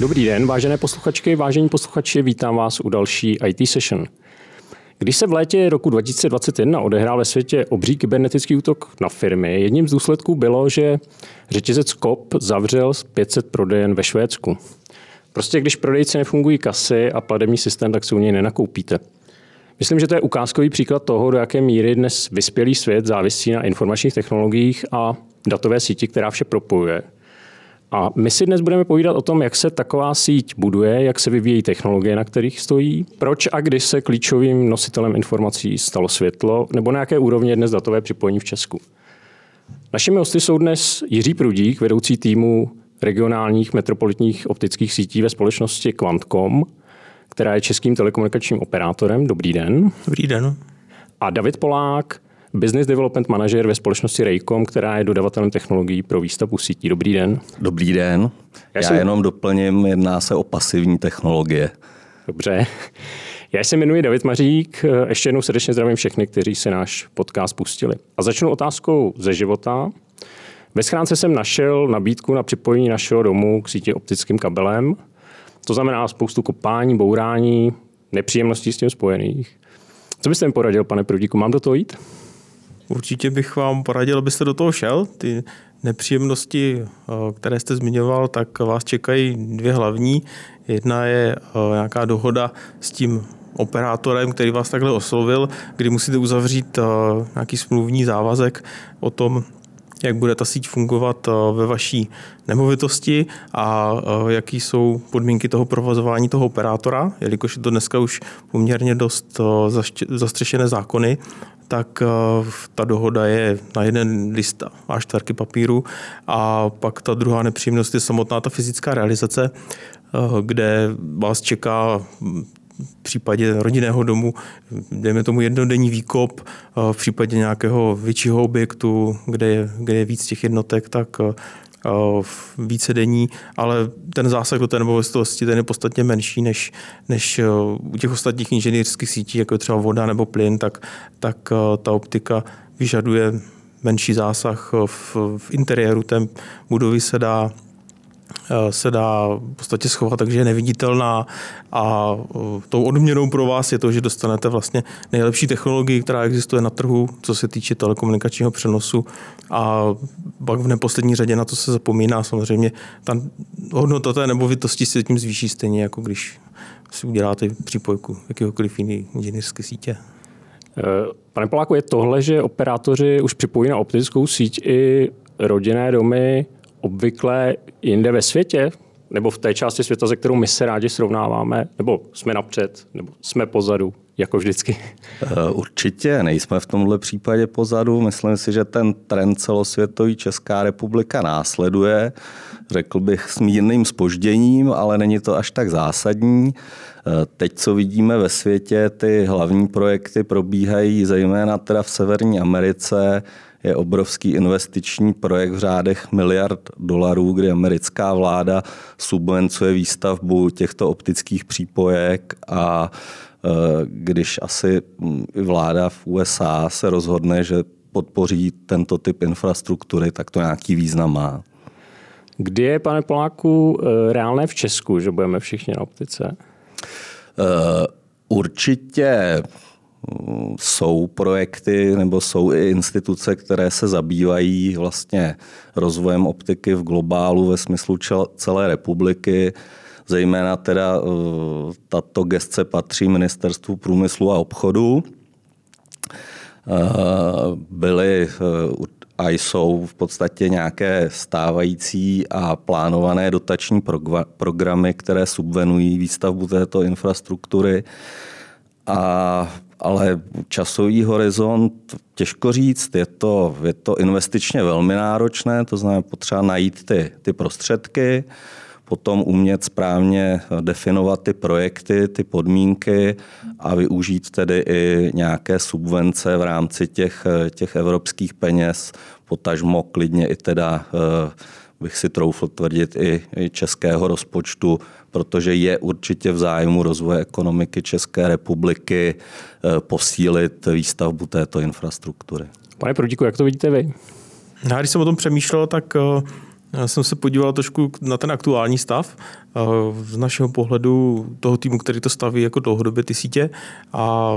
Dobrý den, vážené posluchačky, vážení posluchači, vítám vás u další IT session. Když se v létě roku 2021 odehrál ve světě obří kybernetický útok na firmy, jedním z důsledků bylo, že řetězec COP zavřel 500 prodejen ve Švédsku. Prostě když prodejci nefungují kasy a platební systém, tak si u něj nenakoupíte. Myslím, že to je ukázkový příklad toho, do jaké míry dnes vyspělý svět závisí na informačních technologiích a datové síti, která vše propojuje. A my si dnes budeme povídat o tom, jak se taková síť buduje, jak se vyvíjí technologie, na kterých stojí, proč a kdy se klíčovým nositelem informací stalo světlo, nebo na jaké úrovni je dnes datové připojení v Česku. Našimi hosty jsou dnes Jiří Prudík, vedoucí týmu regionálních metropolitních optických sítí ve společnosti Quantcom, která je českým telekomunikačním operátorem. Dobrý den. Dobrý den. A David Polák, Business Development Manager ve společnosti Raycom, která je dodavatelem technologií pro výstavbu sítí. Dobrý den. Dobrý den. Já, Já jsem... jenom doplním, jedná se o pasivní technologie. Dobře. Já se jmenuji David Mařík. Ještě jednou srdečně zdravím všechny, kteří se náš podcast pustili. A začnu otázkou ze života. Ve schránce jsem našel nabídku na připojení našeho domu k síti optickým kabelem. To znamená spoustu kopání, bourání, nepříjemností s tím spojených. Co byste mi poradil, pane Prudíku, mám do toho jít? Určitě bych vám poradil, abyste do toho šel. Ty nepříjemnosti, eh, které jste zmiňoval, tak vás čekají dvě hlavní. Jedna je eh, nějaká dohoda s tím operátorem, který vás takhle oslovil, kdy musíte uzavřít eh, nějaký smluvní závazek o tom, jak bude ta síť fungovat ve vaší nemovitosti a jaký jsou podmínky toho provozování toho operátora, jelikož je to dneska už poměrně dost zastřešené zákony, tak eh, ta dohoda je na jeden list a čtvrky papíru a pak ta druhá nepříjemnost je samotná ta fyzická realizace, eh, kde vás čeká v případě rodinného domu, dejme tomu jednodenní výkop, eh, v případě nějakého většího objektu, kde je, kde je víc těch jednotek, tak více denní, ale ten zásah do té nemovitosti ten je podstatně menší než, než u těch ostatních inženýrských sítí, jako je třeba voda nebo plyn, tak, tak ta optika vyžaduje menší zásah v, v interiéru té budovy se dá Eh, se dá v podstatě schovat, takže je neviditelná a eh, tou odměnou pro vás je to, že dostanete vlastně nejlepší technologii, která existuje na trhu, co se týče telekomunikačního přenosu a pak v neposlední řadě na to se zapomíná samozřejmě ta hodnota té nemovitosti se tím zvýší stejně, jako když si uděláte přípojku jakéhokoliv jiný inženýrské sítě. Eh, pane Poláku, je tohle, že operátoři už připojí na optickou síť i rodinné domy obvykle jinde ve světě, nebo v té části světa, ze kterou my se rádi srovnáváme, nebo jsme napřed, nebo jsme pozadu, jako vždycky? Eh, určitě nejsme v tomhle případě pozadu. Myslím si, že ten trend celosvětový Česká republika následuje, řekl bych s mírným spožděním, ale není to až tak zásadní. Eh, teď, co vidíme ve světě, ty hlavní projekty probíhají zejména teda v Severní Americe, je obrovský investiční projekt v řádech miliard dolarů, kdy americká vláda subvencuje výstavbu těchto optických přípojek a e, když asi vláda v USA se rozhodne, že podpoří tento typ infrastruktury, tak to nějaký význam má. Kdy je, pane Poláku, e, reálné v Česku, že budeme všichni na optice? Uh, určitě jsou projekty nebo jsou i instituce, které se zabývají vlastně rozvojem optiky v globálu ve smyslu celé republiky. Zejména teda eh, tato gestce patří Ministerstvu průmyslu a obchodu. Eh, byly eh, a jsou v podstatě nějaké stávající a plánované dotační programy, které subvenují výstavbu této infrastruktury. A ale časový horizont těžko říct, je to, je to investičně velmi náročné, to znamená potřeba najít ty, ty prostředky, potom umět správně definovat ty projekty, ty podmínky a využít tedy i nějaké subvence v rámci těch, těch evropských peněz, potažmo klidně i teda eh, bych si troufl tvrdit i, i českého rozpočtu, protože je určitě v zájmu rozvoje ekonomiky České republiky eh, posílit výstavbu této infrastruktury. Pane Prudíku, jak to vidíte vy? Já když jsem o tom přemýšlel, tak eh, Já jsem se podíval trošku na ten aktuální stav z našeho pohledu toho týmu, který to staví jako dlouhodobě ty sítě. A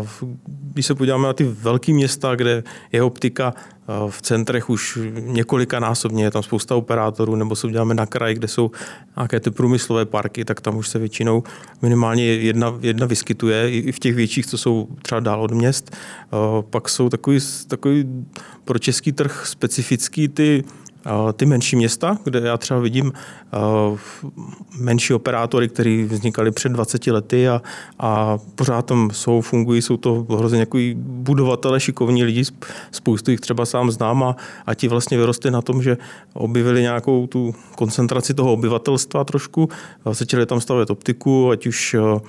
když se podíváme na ty velké města, kde je optika v centrech už několika násobně, je tam spousta operátorů, nebo se uděláme na kraji, kde jsou nějaké ty průmyslové parky, tak tam už se většinou minimálně jedna, jedna vyskytuje, i v těch větších, co jsou třeba dál od měst. Pak jsou takový, takový pro český trh specifický ty ty menší města, kde já třeba vidím menší operátory, které vznikaly před 20 lety a, a pořád tam jsou, fungují, jsou to hrozně nějaký budovatele, šikovní lidi, spoustu jich třeba sám znám a, a ti vlastně vyrostli na tom, že objevili nějakou tu koncentraci toho obyvatelstva trošku, začali tam stavět optiku, ať už Mm,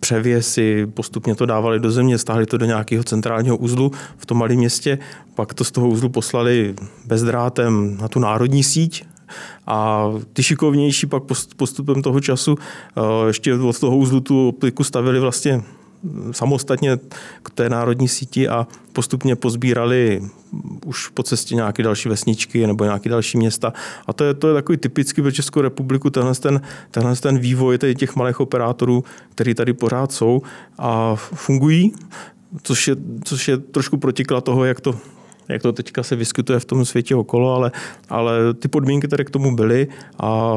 převěsy, postupně to dávali do země, stáhli to do nějakého centrálního uzlu v tom malém městě, pak to z toho uzlu poslali bezdrátem na tu národní síť, a ty šikovnější pak postupem toho času eh, ještě od toho uzlu tu optiku stavili vlastně samostatně k té národní síti a postupně pozbírali už po cestě nějaké další vesničky nebo nějaké další města. A to je, to je takový typický pro Českou republiku, tenhle ten, tenhle ten vývoj těch malých operátorů, který tady pořád jsou a fungují, což je, což je trošku protiklad toho, jak to jak to teďka se vyskytuje v tom světě okolo, ale, ale ty podmínky které k tomu byly a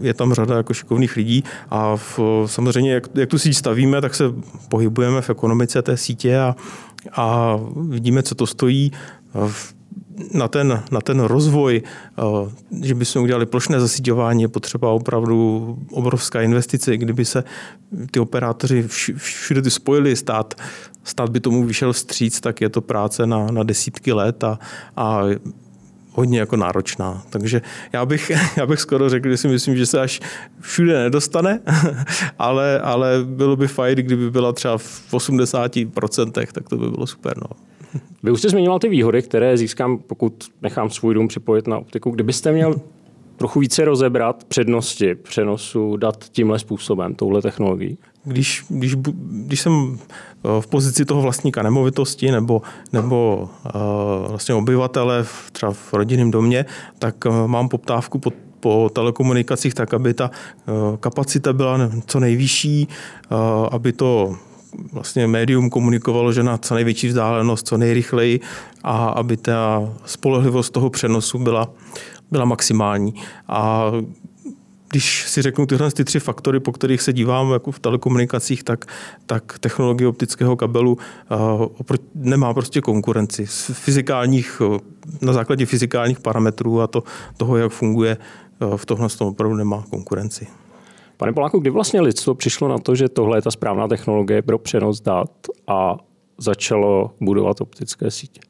je tam řada jako šikovných lidí a v, samozřejmě, jak, jak tu síť stavíme, tak se pohybujeme v ekonomice té sítě a, a vidíme, co to stojí. V, na ten, na ten rozvoj, že bychom udělali plošné zasíťování, je potřeba opravdu obrovská investice. Kdyby se ty operátoři všude ty spojili, stát stát by tomu vyšel vstříc, tak je to práce na, na desítky let a, a hodně jako náročná. Takže já bych, já bych skoro řekl, že si myslím, že se až všude nedostane, ale, ale bylo by fajn, kdyby byla třeba v 80%, tak to by bylo super. No. Vy už jste zmiňoval ty výhody, které získám, pokud nechám svůj dům připojit na optiku. Kdybyste měl trochu více rozebrat přednosti přenosu dat tímhle způsobem, touhle technologií? Když, když, když jsem eh, v pozici toho vlastníka nemovitosti nebo, nebo uh, vlastně obyvatele v, třeba v rodinném domě, tak uh, mám poptávku po, po telekomunikacích tak, aby ta kapacita byla co nejvyšší, aby to vlastně médium komunikovalo, že na co největší vzdálenost, co nejrychleji a aby ta spolehlivost toho přenosu byla, byla maximální. A když si řeknu tyhle ty tři faktory, po kterých se dívám jako v telekomunikacích, tak, tak technologie optického kabelu uh, nemá prostě konkurenci. Z fyzikálních, na základě fyzikálních parametrů a to, toho, jak funguje, uh, v tomhle tom opravdu nemá konkurenci. Pane Poláku, kdy vlastně lidstvo přišlo na to, že tohle je ta správná technologie pro přenos dat a začalo budovat optické sítě?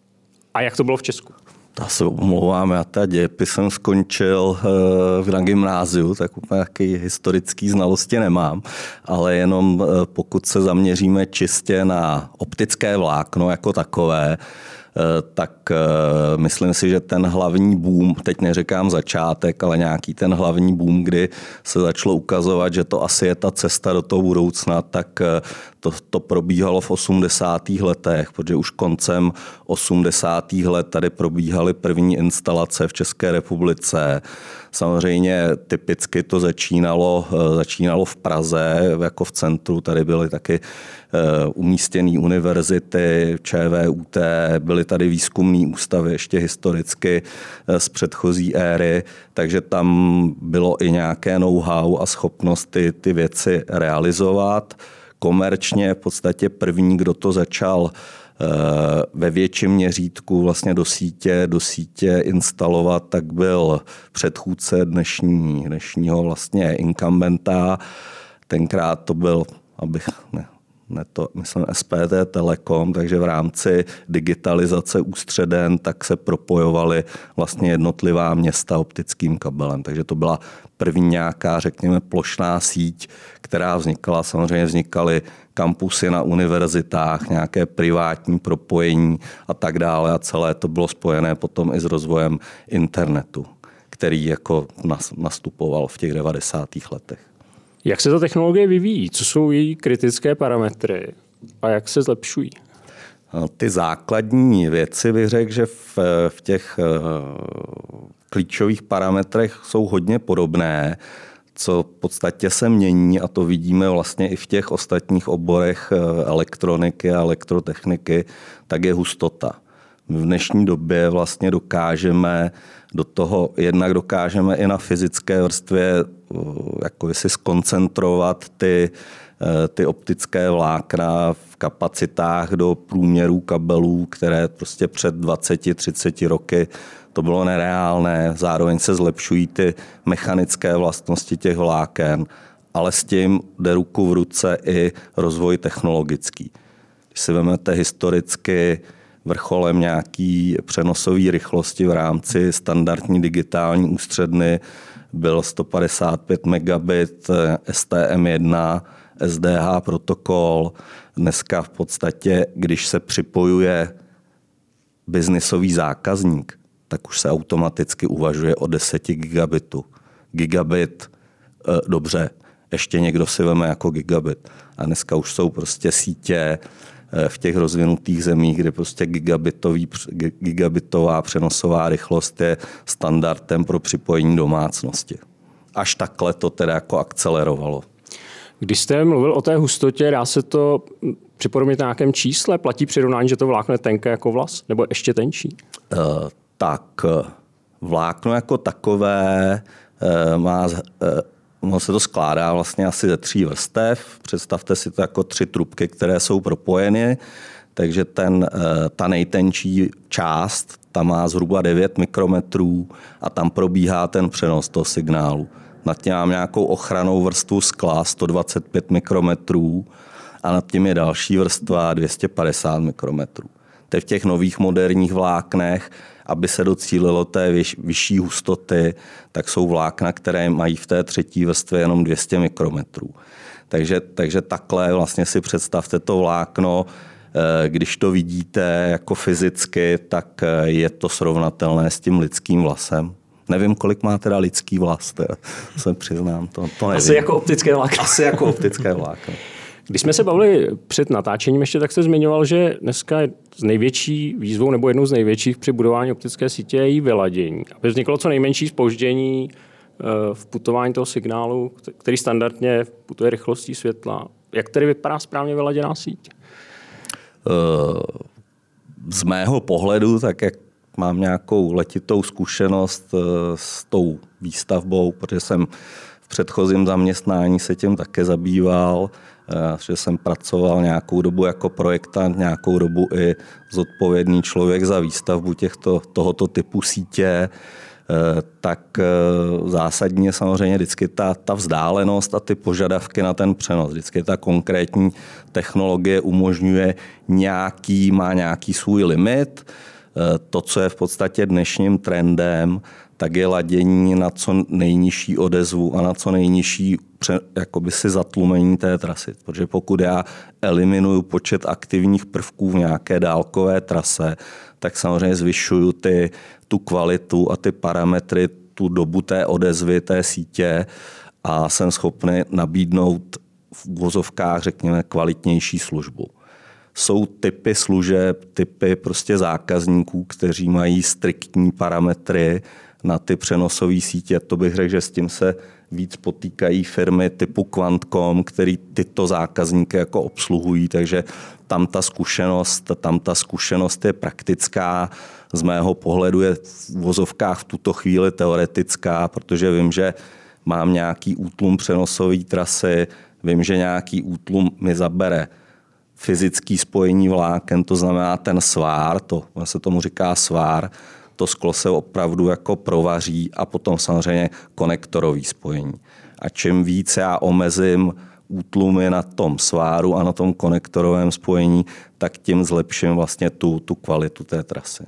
A jak to bylo v Česku? Já se omlouvám, já teda dějepisem skončil eh, na gymnáziu, tak úplně nějaký historický znalosti nemám, ale jenom eh, pokud se zaměříme čistě na optické vlákno jako takové, tak eh, myslím si, že ten hlavní boom, teď neříkám začátek, ale nějaký ten hlavní boom, kdy se začalo ukazovat, že to asi je ta cesta do toho budoucna, tak eh, to, to probíhalo v 80. letech, protože už koncem 80. let tady probíhaly první instalace v České republice. Samozřejmě typicky to začínalo, začínalo v Praze, jako v centru, tady byly taky umístěné univerzity, ČVUT, byly tady výzkumný ústavy ještě historicky z předchozí éry, takže tam bylo i nějaké know-how a schopnost ty, ty věci realizovat komerčně v podstatě první, kdo to začal eh, ve větším měřítku vlastně do sítě, do sítě instalovat, tak byl předchůdce dnešní, dnešního vlastně incumbenta. Tenkrát to byl, abych ne to, myslím SPD Telekom, takže v rámci digitalizace ústředen tak se propojovaly vlastně jednotlivá města optickým kabelem. Takže to byla první nějaká, řekněme, plošná síť, která vznikala. Samozřejmě vznikaly kampusy na univerzitách, nějaké privátní propojení a tak dále. A celé to bylo spojené potom i s rozvojem internetu, který jako nastupoval v těch 90. letech. Jak se ta technologie vyvíjí? Co jsou její kritické parametry a jak se zlepšují? Ty základní věci bych řekl, že v, v těch klíčových parametrech jsou hodně podobné, co v podstatě se mění a to vidíme vlastně i v těch ostatních oborech eh, elektroniky a elektrotechniky, tak je hustota. V dnešní době vlastně dokážeme do toho, jednak dokážeme i na fyzické vrstvě eh, jako si skoncentrovat ty, eh, ty optické vlákna v kapacitách do průměrů kabelů, které prostě před 20-30 roky to bylo nereálné, zároveň se zlepšují ty mechanické vlastnosti těch vláken, ale s tím jde ruku v ruce i rozvoj technologický. Když si vezmete historicky vrcholem nějaký přenosové rychlosti v rámci standardní digitální ústředny byl 155 megabit STM1, SDH protokol. Dneska v podstatě, když se připojuje biznisový zákazník, tak už se automaticky uvažuje o 10 gigabitu. Gigabit, eh, dobře, ještě někdo si veme jako gigabit. A dneska už jsou prostě sítě v těch rozvinutých zemích, kde prostě gigabitový, gigabitová přenosová rychlost je standardem pro připojení domácnosti. Až takhle to teda jako akcelerovalo. Když jste mluvil o té hustotě, dá se to připodobnit na nějakém čísle? Platí přirovnání, že to vlákno je tenké jako vlas? Nebo ještě tenčí? Uh, tak vlákno jako takové eh, má, eh, ono se to skládá vlastně asi ze tří vrstev. Představte si to jako tři trubky, které jsou propojeny, takže ten, eh, ta nejtenčí část, ta má zhruba 9 mikrometrů a tam probíhá ten přenos toho signálu. Nad tím mám nějakou ochranou vrstvu skla 125 mikrometrů a nad tím je další vrstva 250 mikrometrů. Je v těch nových moderních vláknech aby se docílilo té vyšší hustoty, tak jsou vlákna, které mají v té třetí vrstvě jenom 200 mikrometrů. Takže, takže takhle vlastně si představte to vlákno, eh, když to vidíte jako fyzicky, tak eh, je to srovnatelné s tím lidským vlasem. Nevím, kolik má teda lidský vlas, teda se přiznám. To, to nevím. Asi jako optické vlákno. Asi jako optické vlákno. Když jsme se bavili před natáčením ještě, tak se zmiňoval, že dneska z největší výzvou nebo jednou z největších při budování optické sítě je její vyladění. Aby vzniklo co nejmenší spoždění eh, v putování toho signálu, který standardně putuje rychlostí světla. Jak tedy vypadá správně vyladěná síť? Eh, z mého pohledu, tak jak mám nějakou letitou zkušenost eh, s tou výstavbou, protože jsem předchozím zaměstnání se tím také zabýval, Eh, že jsem pracoval nějakou dobu jako projektant, nějakou dobu i zodpovědný člověk za výstavbu těchto, tohoto typu sítě, eh, tak eh, zásadně samozřejmě vždycky ta, ta vzdálenost a ty požadavky na ten přenos. Vždycky ta konkrétní technologie umožňuje nějaký, má nějaký svůj limit. To, co je v podstatě dnešním trendem, tak je ladění na co nejnižší odezvu a na co nejnižší jakoby si zatlumení té trasy. Protože pokud já eliminuju počet aktivních prvků v nějaké dálkové trase, tak samozřejmě zvyšuju ty, tu kvalitu a ty parametry, tu dobu té odezvy té sítě a jsem schopný nabídnout v úvozovkách, řekněme, kvalitnější službu. Jsou typy služeb, typy prostě zákazníků, kteří mají striktní parametry, na ty přenosové sítě. To bych řekl, že s tím se víc potýkají firmy typu Quantcom, který tyto zákazníky jako obsluhují, takže tam ta zkušenost, tam ta zkušenost je praktická. Z mého pohledu je v vozovkách v tuto chvíli teoretická, protože vím, že mám nějaký útlum přenosové trasy, vím, že nějaký útlum mi zabere fyzický spojení vláken, to znamená ten svár, to se tomu říká svár, to sklo se opravdu jako provaří a potom samozřejmě konektorový spojení. A čím víc já omezím útlumy na tom sváru a na tom konektorovém spojení, tak tím zlepším vlastně tu, tu kvalitu té trasy.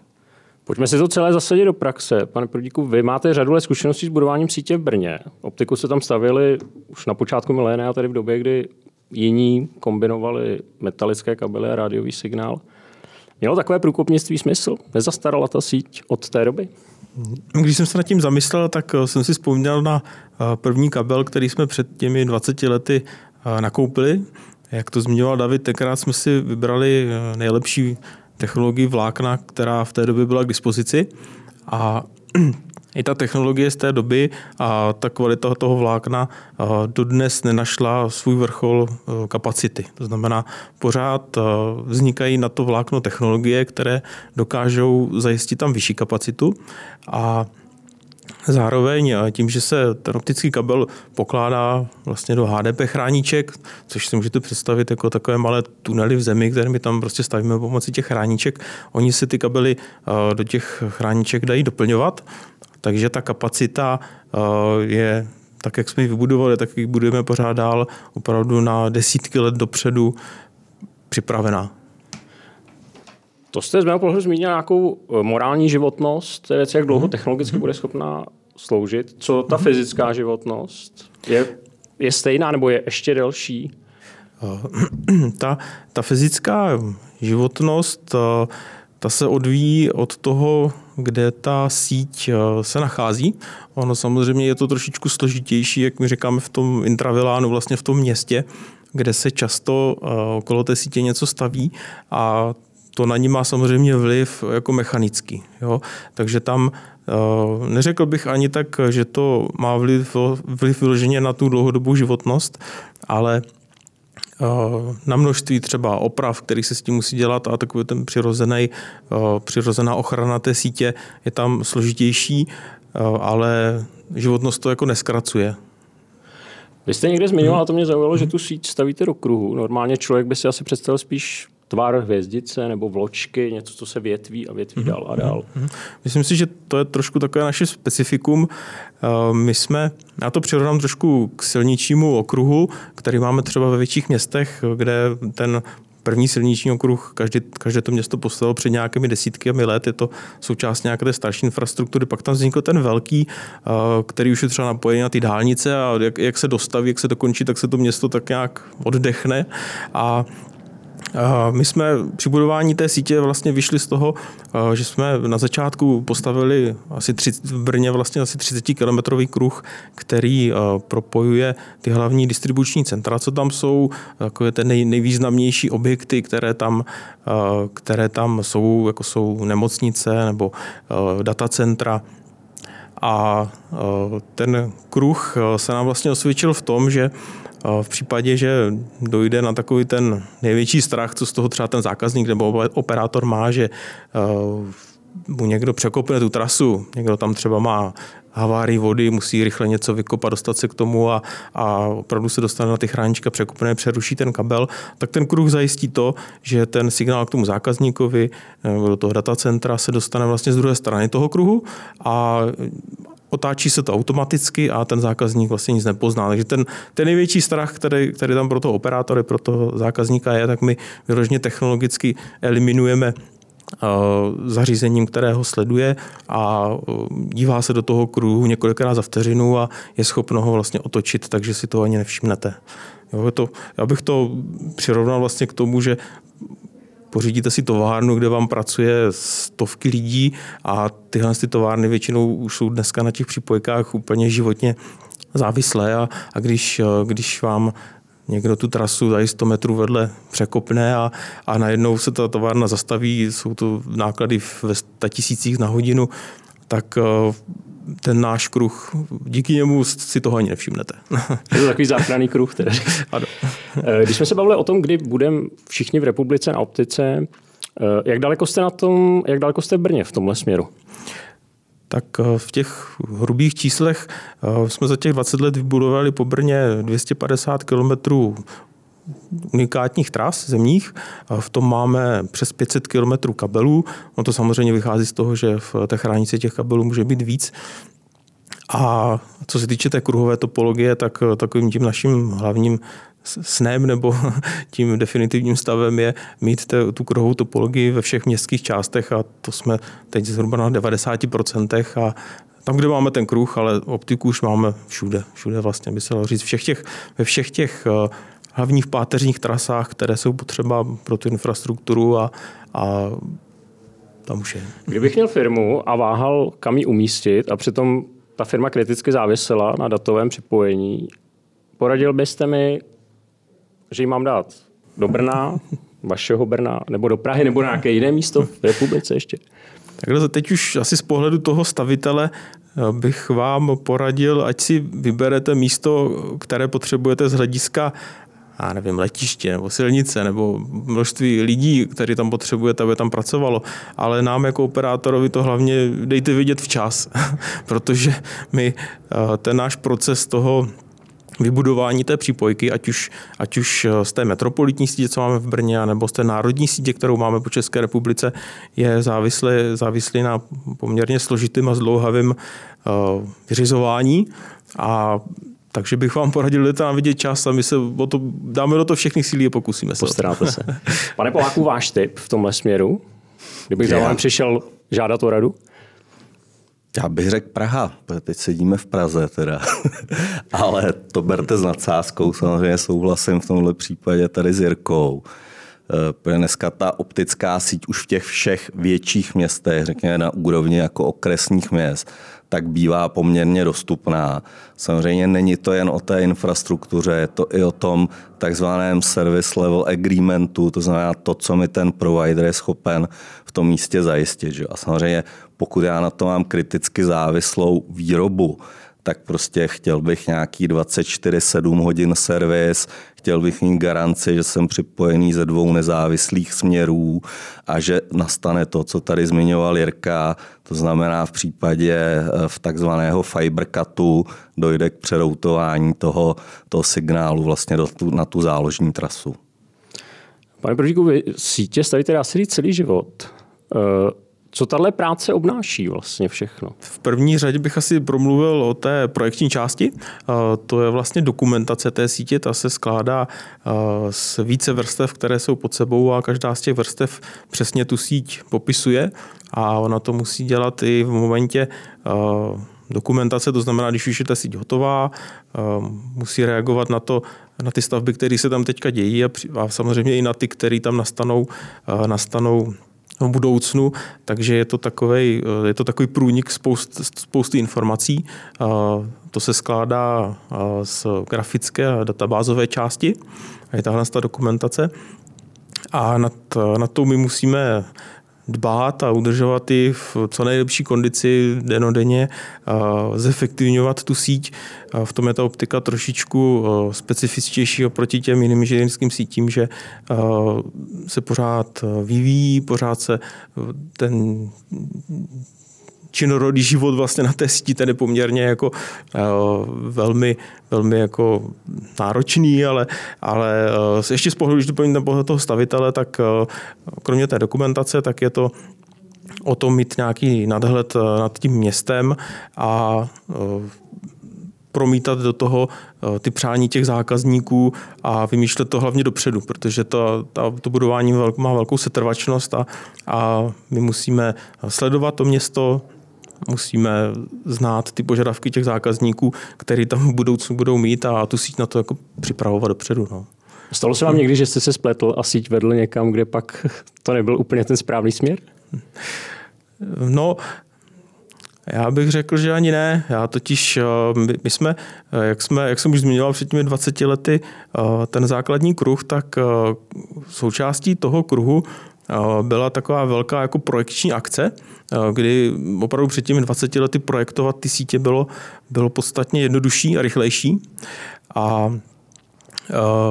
Pojďme si to celé zasadit do praxe. Pane Prodíku, vy máte řadu let zkušeností s budováním sítě v Brně. Optiku se tam stavili už na počátku milénia, tedy v době, kdy jiní kombinovali metalické kabely a rádiový signál. Mělo takové průkopnictví smysl? Nezastarala ta síť od té doby? Když jsem se nad tím zamyslel, tak eh, jsem si vzpomněl na eh, první kabel, který jsme před těmi 20 lety eh, nakoupili. Jak to zmiňoval David, tenkrát jsme si vybrali nejlepší technologii vlákna, která v té době byla k dispozici. A i ta technologie z té doby a ta kvalita toho vlákna dodnes nenašla svůj vrchol e, kapacity. To znamená, pořád e, vznikají na to vlákno technologie, které dokážou zajistit tam vyšší kapacitu a Zároveň tím, že se ten optický kabel pokládá vlastně do HDP chráníček, což si můžete představit jako takové malé tunely v zemi, které my tam prostě stavíme pomocí těch chráníček, oni si ty kabely do těch chráníček dají doplňovat, takže ta kapacita je tak, jak jsme ji vybudovali, tak ji budeme pořád dál opravdu na desítky let dopředu připravená. To jste z mého pohledu zmínil nějakou eh, morální životnost, to je věc, jak dlouho mm-hmm. technologicky bude schopná sloužit. Co ta mm-hmm. fyzická životnost? Je, je stejná nebo je ještě delší? Eh, ta, ta fyzická životnost eh, ta se odvíjí od toho, kde ta síť se nachází. Ono samozřejmě je to trošičku složitější, jak my říkáme v tom intravilánu, vlastně v tom městě, kde se často okolo té sítě něco staví a to na ní má samozřejmě vliv jako mechanický. Jo? Takže tam uh, neřekl bych ani tak, že to má vliv, vliv vyloženě na tu dlouhodobou životnost, ale na množství třeba oprav, který se s tím musí dělat a takový ten přirozený, uh, přirozená ochrana té sítě je tam složitější, ale životnost to jako neskracuje. Vy jste někde zmiňoval, a to mě zaujalo, že tu síť stavíte do kruhu. Normálně člověk by si asi představil spíš tvar hvězdice nebo vločky, něco, co se větví a větví dál a dál. Mhm. Myslím si, že to je trošku takové naše specifikum. Eh, my jsme, já to přirovnám trošku k silničnímu okruhu, který máme třeba ve větších městech, kde ten první silniční okruh, každý, každé to město postavilo před nějakými desítkami let, je to součást nějaké té starší infrastruktury, pak tam vznikl ten velký, eh, který už je třeba napojený na ty dálnice a jak, jak se dostaví, jak se dokončí, tak se to město tak nějak oddechne a my jsme při budování té sítě vlastně vyšli z toho, že jsme na začátku postavili asi tři, v Brně vlastně asi 30 kilometrový kruh, který propojuje ty hlavní distribuční centra, co tam jsou, takové ty nej, nejvýznamnější objekty, které tam, které tam jsou, jako jsou nemocnice nebo datacentra. A ten kruh se nám vlastně osvědčil v tom, že v případě, že dojde na takový ten největší strach, co z toho třeba ten zákazník nebo operátor má, že eh, mu někdo překopne tu trasu, někdo tam třeba má havárii vody, musí rychle něco vykopat, dostat se k tomu a, a opravdu se dostane na ty chránička, překopne, přeruší ten kabel, tak ten kruh zajistí to, že ten signál k tomu zákazníkovi nebo do toho datacentra se dostane vlastně z druhé strany toho kruhu a otáčí se to automaticky a ten zákazník vlastně nic nepozná. Takže ten, ten největší strach, který, který tam pro toho operátory, pro toho zákazníka je, tak my vyloženě technologicky eliminujeme eh, zařízením, které ho sleduje a eh, dívá se do toho kruhu několikrát za vteřinu a je schopno ho vlastně otočit, takže si to ani nevšimnete. Jo, to, já bych to přirovnal vlastně k tomu, že pořídíte si továrnu, kde vám pracuje stovky lidí a tyhle ty továrny většinou už jsou dneska na těch připojkách úplně životně závislé a, a když, když vám někdo tu trasu tady 100 metrů vedle překopne a, a najednou se ta továrna zastaví, jsou to náklady ve 100 tisících na hodinu, tak ten náš kruh, díky němu si toho ani nevšimnete. Je to takový záchranný kruh. Tedy. Ano. Eh, když jsme se bavili o tom, kdy budeme všichni v republice na optice, eh, jak daleko jste na tom, jak daleko jste v Brně v tomhle směru? tak eh, v těch hrubých číslech jsme za těch 20 let vybudovali po Brně 250 kilometrů unikátních tras zemních. V tom máme přes 500 km kabelů. No to samozřejmě vychází z toho, že v té chránici těch kabelů může být víc. A co se týče té kruhové topologie, tak takovým tím naším hlavním snem nebo tím definitivním stavem je mít te, tu kruhovou topologii ve všech městských částech a to jsme teď zhruba na 90% a tam, kde máme ten kruh, ale optiku už máme všude. Všude vlastně by se dalo říct. Všech těch, ve všech těch hlavních páteřních trasách, které jsou potřeba pro tu infrastrukturu a, a tam už je. Kdybych měl firmu a váhal, kam ji umístit a přitom ta firma kriticky závisela na datovém připojení, poradil byste mi, že ji mám dát do Brna, vašeho Brna, nebo do Prahy, nebo na nějaké jiné místo v republice ještě? Takhle teď už asi z pohledu toho stavitele bych vám poradil, ať si vyberete místo, které potřebujete z hlediska já nevím, letiště nebo silnice nebo množství lidí, který tam potřebujete, aby tam pracovalo. Ale nám jako operátorovi to hlavně dejte vidět včas, protože my eh, ten náš proces toho vybudování té přípojky, ať už, ať už eh, z té metropolitní sítě, co máme v Brně, nebo z té národní sítě, kterou máme po České republice, je závislý, závislý na poměrně složitým a zdlouhavým uh, vyřizování. A takže bych vám poradil, že tam vidět čas a my se o to, dáme do toho všechny síly a pokusíme se. Postaráte se. Pane Poláku, váš tip v tomhle směru? Kdybych za vám přišel žádat o radu? Já bych řekl Praha, protože teď sedíme v Praze teda. Ale to berte s nadsázkou, samozřejmě souhlasím v tomhle případě tady s Jirkou. Eh, protože dneska ta optická síť už v těch všech větších městech, řekněme na úrovni jako okresních měst, tak bývá poměrně dostupná. Samozřejmě není to jen o té infrastruktuře, je to i o tom takzvaném service level agreementu, to znamená to, co mi ten provider je schopen v tom místě zajistit. Že? A samozřejmě pokud já na to mám kriticky závislou výrobu, tak prostě chtěl bych nějaký 24-7 hodin servis, chtěl bych mít garanci, že jsem připojený ze dvou nezávislých směrů a že nastane to, co tady zmiňoval Jirka, to znamená v případě eh, v takzvaného fibercutu dojde k přeroutování toho, toho signálu vlastně do tu, na tu záložní trasu. Pane Prožíku, vy sítě stavíte asi celý život. Uh co tahle práce obnáší vlastně všechno? V první řadě bych asi promluvil o té projekční části. To je vlastně dokumentace té sítě, ta se skládá z více vrstev, které jsou pod sebou a každá z těch vrstev přesně tu síť popisuje a ona to musí dělat i v momentě dokumentace, to znamená, když už je ta síť hotová, musí reagovat na to, na ty stavby, které se tam teďka dějí a, samozřejmě i na ty, které tam nastanou, nastanou v budoucnu, takže je to takový, je to takový průnik spoust, spousty informací. To se skládá z grafické a databázové části, je tahle ta dokumentace. A nad, nad tou my musíme dbát a udržovat ji v co nejlepší kondici denodenně, zefektivňovat tu síť. V tom je ta optika trošičku specifičtější oproti těm jiným inženýrským sítím, že se pořád vyvíjí, pořád se ten činorodý život vlastně na té síti, ten je poměrně jako uh, velmi, velmi jako náročný, ale, ale uh, ještě z pohledu, když to na pohled toho stavitele, tak uh, kromě té dokumentace, tak je to o tom mít nějaký nadhled nad tím městem a promítat do toho ty přání těch zákazníků a vymýšlet to hlavně dopředu, protože to, to, to budování má velkou setrvačnost a, a my musíme sledovat to město, musíme znát ty požadavky těch zákazníků, který tam v budoucnu budou mít a tu síť na to jako připravovat dopředu. No. Stalo se vám někdy, že jste se spletl a síť vedl někam, kde pak to nebyl úplně ten správný směr? No, já bych řekl, že ani ne. Já totiž, eh, my, my jsme, eh, jak, jsme, jak jsem už zmiňoval před těmi 20 lety, eh, ten základní kruh, tak součástí toho kruhu byla taková velká jako projekční akce, kdy opravdu před těmi 20 lety projektovat ty sítě bylo, bylo podstatně jednodušší a rychlejší. A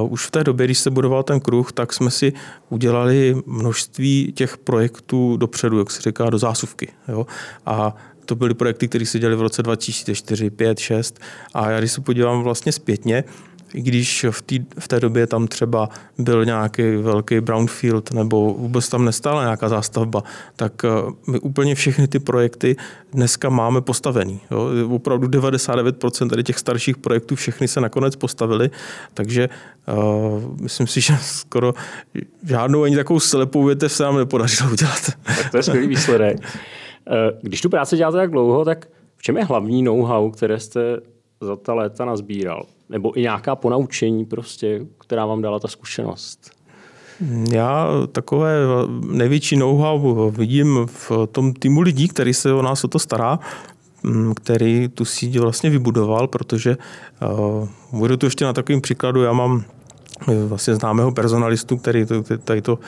Uh, už v té době, když se budoval ten kruh, tak jsme si udělali množství těch projektů dopředu, jak se říká, do zásuvky. Jo? A to byly projekty, které se dělaly v roce 2004, 5, 6. A já když se podívám vlastně zpětně, i když v, tý, v té době tam třeba byl nějaký velký brownfield nebo vůbec tam nestála nějaká zástavba, tak eh, my úplně všechny ty projekty dneska máme postavený. Jo. Opravdu 99% tady těch starších projektů všechny se nakonec postavili, takže uh, myslím si, že skoro žádnou ani takovou slepou větev se nám nepodařilo udělat. Tak to je skvělý výsledek. Eh, když tu práci děláte tak dlouho, tak v čem je hlavní know-how, které jste za ta léta nazbíral? Nebo i nějaká ponaučení prostě, která vám dala ta zkušenost? Já takové největší know-how vidím v tom týmu lidí, který se o nás o to stará, mm, který tu síť vlastně vybudoval, protože uh, budu to ještě na takovým příkladu, já mám vlastně známého personalistu, který tady to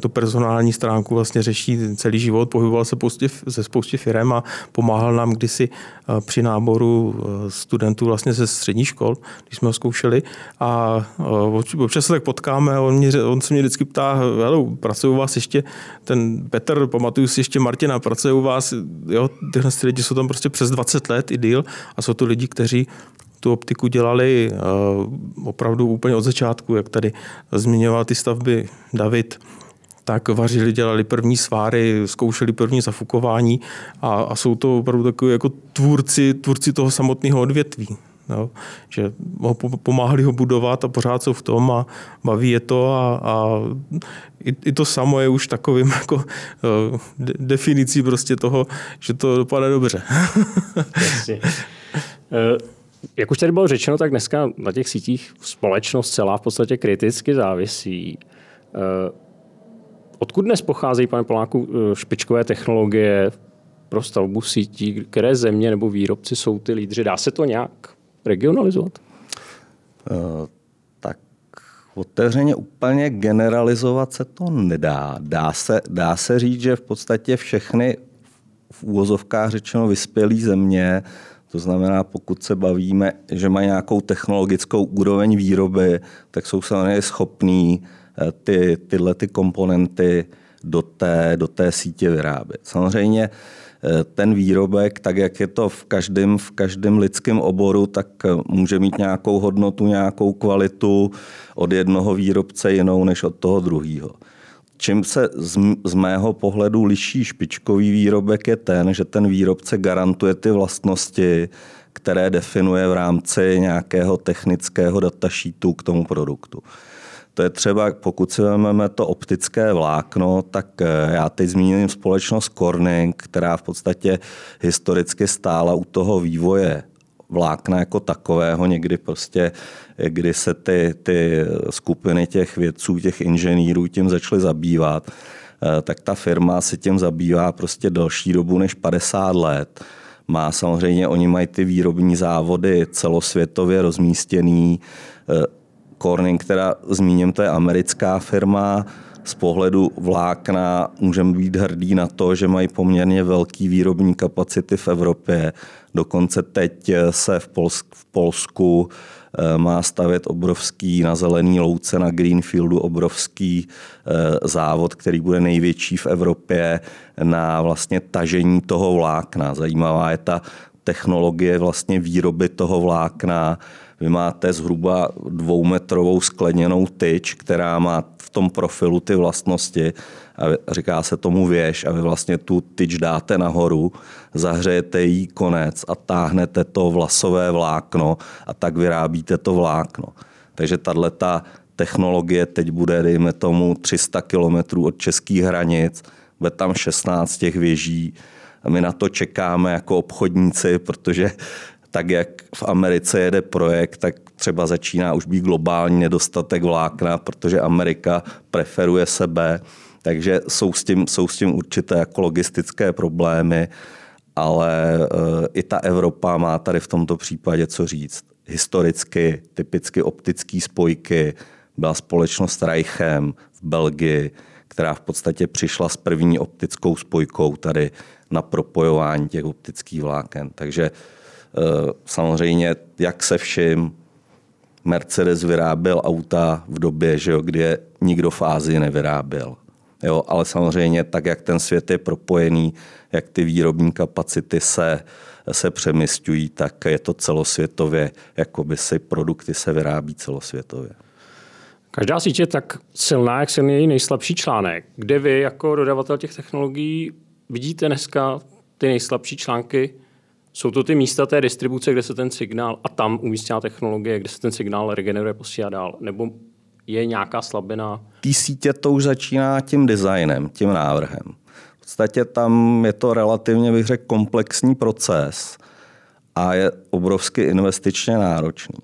tu personální stránku vlastně řeší celý život, pohyboval se spoustě, ze spoustě firm a pomáhal nám kdysi eh, při náboru eh, studentů vlastně ze střední škol, když jsme ho zkoušeli. A eh, občas se tak potkáme on, mě, on se mě vždycky ptá, hele, pracuje u vás ještě? Ten Petr, pamatuju si ještě Martina, pracuje u vás, jo, tyhle lidi jsou tam prostě přes 20 let i díl a jsou to lidi, kteří tu optiku dělali opravdu úplně od začátku, jak tady zmiňoval ty stavby David tak vařili, dělali první sváry, zkoušeli první zafukování a, a jsou to opravdu takové jako tvůrci, tvůrci toho samotného odvětví. Jo, že ho pomáhali ho budovat a pořád jsou v tom a baví je to a, a i, i to samo je už takovým jako uh, de, definicí prostě toho, že to dopadne dobře. Eh, jak už tady bylo řečeno, tak dneska na těch sítích společnost celá v podstatě kriticky závisí. Eh, Odkud dnes pocházejí, pane Poláku, eh, špičkové technologie pro stavbu sítí? Které země nebo výrobci jsou ty lídři? Dá se to nějak regionalizovat? Uh, tak otevřeně úplně generalizovat se to nedá. Dá se, dá se říct, že v podstatě všechny v úvozovkách řečeno vyspělé země, to znamená, pokud se bavíme, že mají nějakou technologickou úroveň výroby, tak jsou samozřejmě schopní Eh, ty, tyhle ty komponenty do té, do té sítě vyrábět. Samozřejmě eh, ten výrobek, tak jak je to v každém, v každém lidském oboru, tak eh, může mít nějakou hodnotu, nějakou kvalitu od jednoho výrobce jinou než od toho druhého. Čím se z, z mého pohledu liší špičkový výrobek je ten, že ten výrobce garantuje ty vlastnosti, které definuje v rámci nějakého technického datasheetu k tomu produktu. To je třeba, pokud si vezmeme to optické vlákno, tak eh, já teď zmíním společnost Corning, která v podstatě historicky stála u toho vývoje vlákna jako takového, někdy prostě, eh, kdy se ty, ty skupiny těch vědců, těch inženýrů tím začaly zabývat, eh, tak ta firma se tím zabývá prostě delší dobu než 50 let. Má samozřejmě, oni mají ty výrobní závody celosvětově rozmístěný, Corning, která zmíním, to je americká firma, z pohledu vlákna můžeme být hrdí na to, že mají poměrně velký výrobní kapacity v Evropě. Dokonce teď se v, Polsk, v Polsku eh, má stavět obrovský na zelený louce na Greenfieldu obrovský eh, závod, který bude největší v Evropě na vlastně tažení toho vlákna. Zajímavá je ta technologie vlastně výroby toho vlákna, vy máte zhruba dvoumetrovou skleněnou tyč, která má v tom profilu ty vlastnosti a říká se tomu věž a vy vlastně tu tyč dáte nahoru, zahřejete jí konec a táhnete to vlasové vlákno a tak vyrábíte to vlákno. Takže tahle ta technologie teď bude, dejme tomu, 300 kilometrů od českých hranic, bude tam 16 těch věží, a my na to čekáme jako obchodníci, protože tak jak v Americe jede projekt, tak třeba začíná už být globální nedostatek vlákna, protože Amerika preferuje sebe, takže jsou s tím, jsou s tím určité jako logistické problémy, ale e, i ta Evropa má tady v tomto případě co říct. Historicky, typicky optické spojky, byla společnost Reichem v Belgii, která v podstatě přišla s první optickou spojkou tady na propojování těch optických vláken. Takže Eh, samozřejmě, jak se vším, Mercedes vyráběl auta v době, že jo, kdy je nikdo v Ázii nevyráběl. Jo, ale samozřejmě tak, jak ten svět je propojený, jak ty výrobní kapacity se, se přemysťují, tak je to celosvětově, jako by si produkty se vyrábí celosvětově. Každá síť je tak silná, jak silný její nejslabší článek. Kde vy jako dodavatel těch technologií vidíte dneska ty nejslabší články jsou to ty místa té distribuce, kde se ten signál a tam umístěná technologie, kde se ten signál regeneruje, posílá dál, nebo je nějaká slabina? Tý sítě to už začíná tím designem, tím návrhem. V podstatě tam je to relativně, bych řekl, komplexní proces a je obrovsky investičně náročný.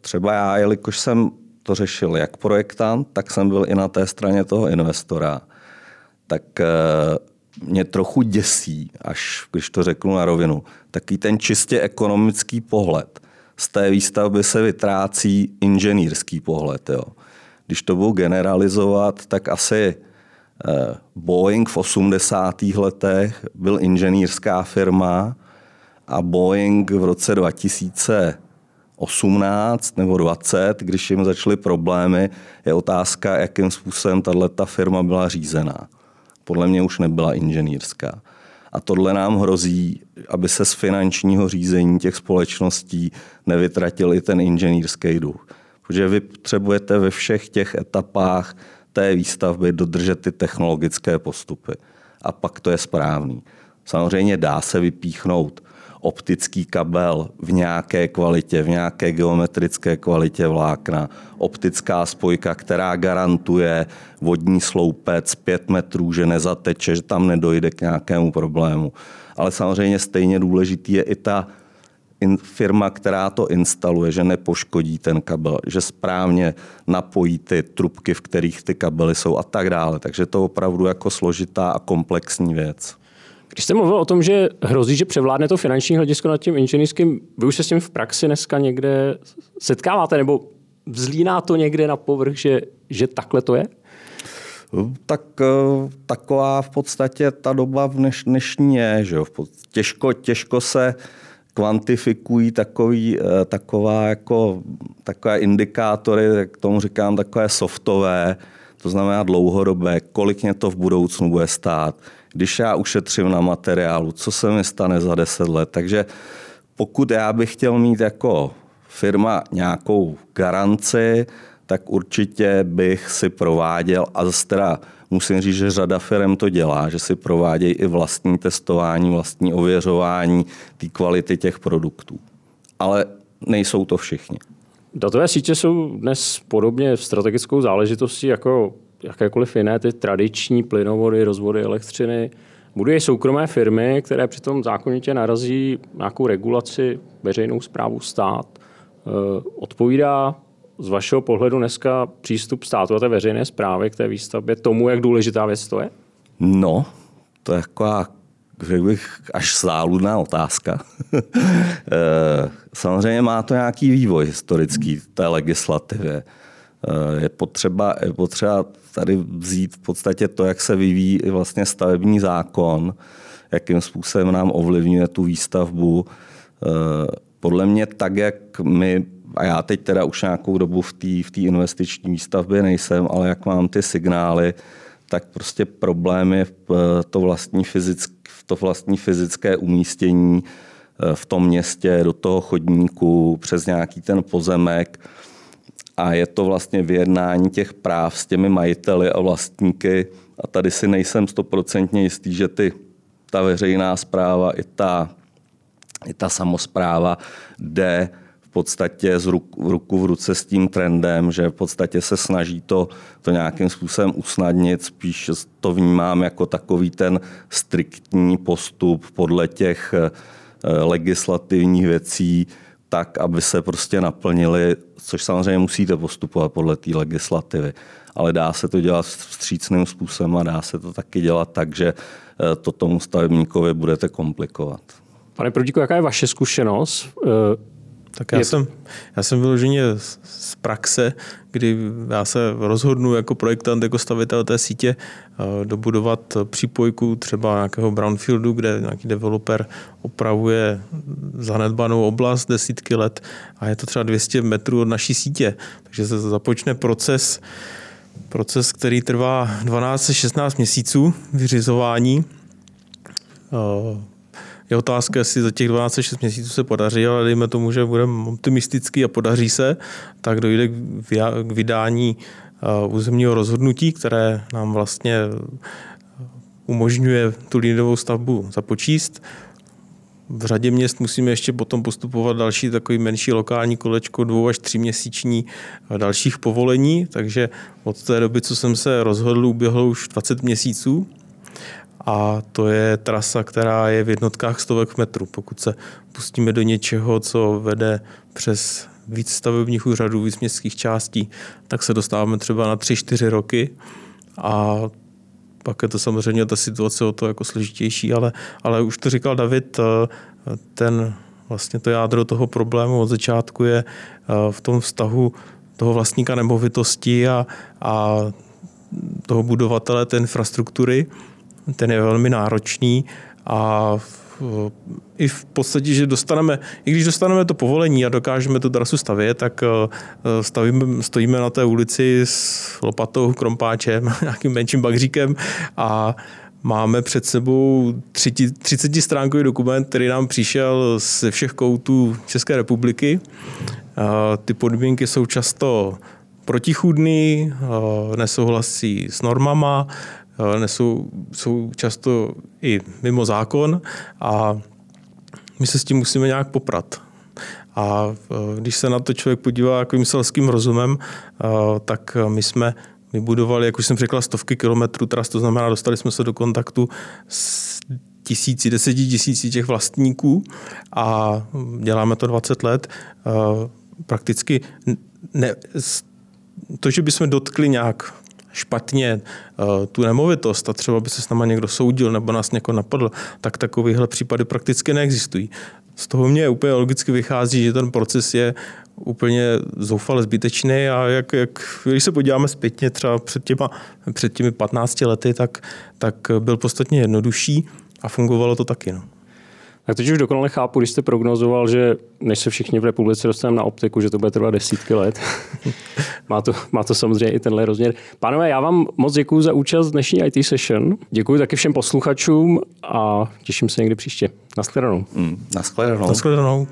Třeba já, jelikož jsem to řešil jak projektant, tak jsem byl i na té straně toho investora, tak eh, mě trochu děsí, až když to řeknu na rovinu, taký ten čistě ekonomický pohled. Z té výstavby se vytrácí inženýrský pohled. Jo. Když to budu generalizovat, tak asi eh, Boeing v 80. letech byl inženýrská firma a Boeing v roce 2018 nebo 20, když jim začaly problémy, je otázka, jakým způsobem tato firma byla řízená. Podle mě už nebyla inženýrská. A tohle nám hrozí, aby se z finančního řízení těch společností nevytratil i ten inženýrský duch. Protože vy potřebujete ve všech těch etapách té výstavby dodržet ty technologické postupy. A pak to je správný. Samozřejmě dá se vypíchnout optický kabel v nějaké kvalitě, v nějaké geometrické kvalitě vlákna, optická spojka, která garantuje vodní sloupec 5 metrů, že nezateče, že tam nedojde k nějakému problému. Ale samozřejmě stejně důležitý je i ta firma, která to instaluje, že nepoškodí ten kabel, že správně napojí ty trubky, v kterých ty kabely jsou a tak dále. Takže to opravdu jako složitá a komplexní věc. Když jste mluvil o tom, že hrozí, že převládne to finanční hledisko nad tím inženýrským, vy už se s tím v praxi dneska někde setkáváte, nebo vzlíná to někde na povrch, že, že takhle to je? Tak eh, taková v podstatě ta doba v dneš, dnešní je. Že jo? Těžko, těžko se kvantifikují takový, eh, taková jako, takové indikátory, jak tomu říkám, takové softové, to znamená dlouhodobé, kolik mě to v budoucnu bude stát, když já ušetřím na materiálu, co se mi stane za 10 let. Takže pokud já bych chtěl mít jako firma nějakou garanci, tak určitě bych si prováděl, a zase teda musím říct, že řada firm to dělá, že si provádějí i vlastní testování, vlastní ověřování té kvality těch produktů. Ale nejsou to všichni. Datové sítě jsou dnes podobně strategickou záležitostí jako jakékoliv jiné ty tradiční plynovody, rozvody elektřiny. Budují soukromé firmy, které přitom zákonitě narazí nějakou regulaci, veřejnou zprávu stát. Eh, odpovídá z vašeho pohledu dneska přístup státu a té veřejné zprávy k té výstavbě tomu, jak důležitá věc to je? No, to je taková, řekl bych, až záludná otázka. Eh, samozřejmě má to nějaký vývoj historický té legislativě. Eh, je potřeba, je potřeba tady vzít v podstatě to, jak se vyvíjí vlastně stavební zákon, jakým způsobem nám ovlivňuje tu výstavbu. Eh, podle mě tak, jak my a já teď teda už nějakou dobu v té v investiční výstavbě nejsem, ale jak mám ty signály, tak prostě problém je to vlastní, fyzick, to vlastní fyzické umístění eh, v tom městě, do toho chodníku, přes nějaký ten pozemek. A je to vlastně vyjednání těch práv s těmi majiteli a vlastníky. A tady si nejsem stoprocentně jistý, že ty, ta veřejná zpráva i ta, i ta samozpráva jde podstatě z ruku, ruku v ruce s tím trendem, že v podstatě se snaží to, to nějakým způsobem usnadnit, spíš to vnímám jako takový ten striktní postup podle těch eh, legislativních věcí, tak, aby se prostě naplnili, což samozřejmě musíte postupovat podle té legislativy. Ale dá se to dělat vstřícným způsobem a dá se to taky dělat tak, že eh, to tomu stavebníkovi budete komplikovat. Pane Prodíku, jaká je vaše zkušenost? Tak já, jsem, já jsem vyloženě z praxe, kdy já se rozhodnu jako projektant, jako stavitel té sítě eh, dobudovat přípojku třeba nějakého brownfieldu, kde nějaký developer opravuje zanedbanou oblast desítky let a je to třeba 200 metrů od naší sítě. Takže se započne proces, proces, který trvá 12-16 měsíců vyřizování eh, je otázka, jestli za těch 12-6 měsíců se podaří, ale dejme tomu, že budeme optimistický a podaří se, tak dojde k vydání uh, územního rozhodnutí, které nám vlastně umožňuje tu liniovou stavbu započíst. V řadě měst musíme ještě potom postupovat další takový menší lokální kolečko, dvou až tři měsíční uh, dalších povolení, takže od té doby, co jsem se rozhodl, uběhlo už 20 měsíců a to je trasa, která je v jednotkách stovek metrů. Pokud se pustíme do něčeho, co vede přes víc stavebních úřadů, víc městských částí, tak se dostáváme třeba na 3-4 roky a pak je to samozřejmě ta situace o to jako složitější, ale, ale už to říkal David, eh, ten vlastně to jádro toho problému od začátku je eh, v tom vztahu toho vlastníka nemovitosti a, a toho budovatele té infrastruktury. Ten je velmi náročný a i v podstatě, že dostaneme, i když dostaneme to povolení a dokážeme tu trasu stavět, tak eh, stavíme, stojíme na té ulici s lopatou, krompáčem, nějakým menším bagříkem a máme před sebou 30 stránkový dokument, který nám přišel ze všech koutů České republiky. Eh, ty podmínky jsou často protichůdný, eh, nesouhlasí s normama, nesou, jsou často i mimo zákon a my se s tím musíme nějak poprat. A e, když se na to člověk podívá jako selským rozumem, e, tak my jsme vybudovali, jak už jsem řekla, stovky kilometrů tras, to znamená, dostali jsme se do kontaktu s tisíci, deseti tisíci těch vlastníků a děláme to 20 let. E, prakticky ne, to, že bychom dotkli nějak špatně uh, tu nemovitost a třeba by se s náma někdo soudil nebo nás někdo napadl, tak takovéhle případy prakticky neexistují. Z toho mě úplně logicky vychází, že ten proces je úplně zoufale zbytečný a jak, jak, když se podíváme zpětně třeba před, těma, před těmi 15 lety, tak, tak byl podstatně jednodušší a fungovalo to taky. No. Tak teď už dokonale chápu, když jste prognozoval, že než se všichni v republice dostaneme na optiku, že to bude trvat desítky let. má, to, má to samozřejmě i tenhle rozměr. Pánové, já vám moc děkuji za účast v dnešní IT session. Děkuji taky všem posluchačům a těším se někdy příště. Naschledanou. Mm, naschledanou. Naschledanou.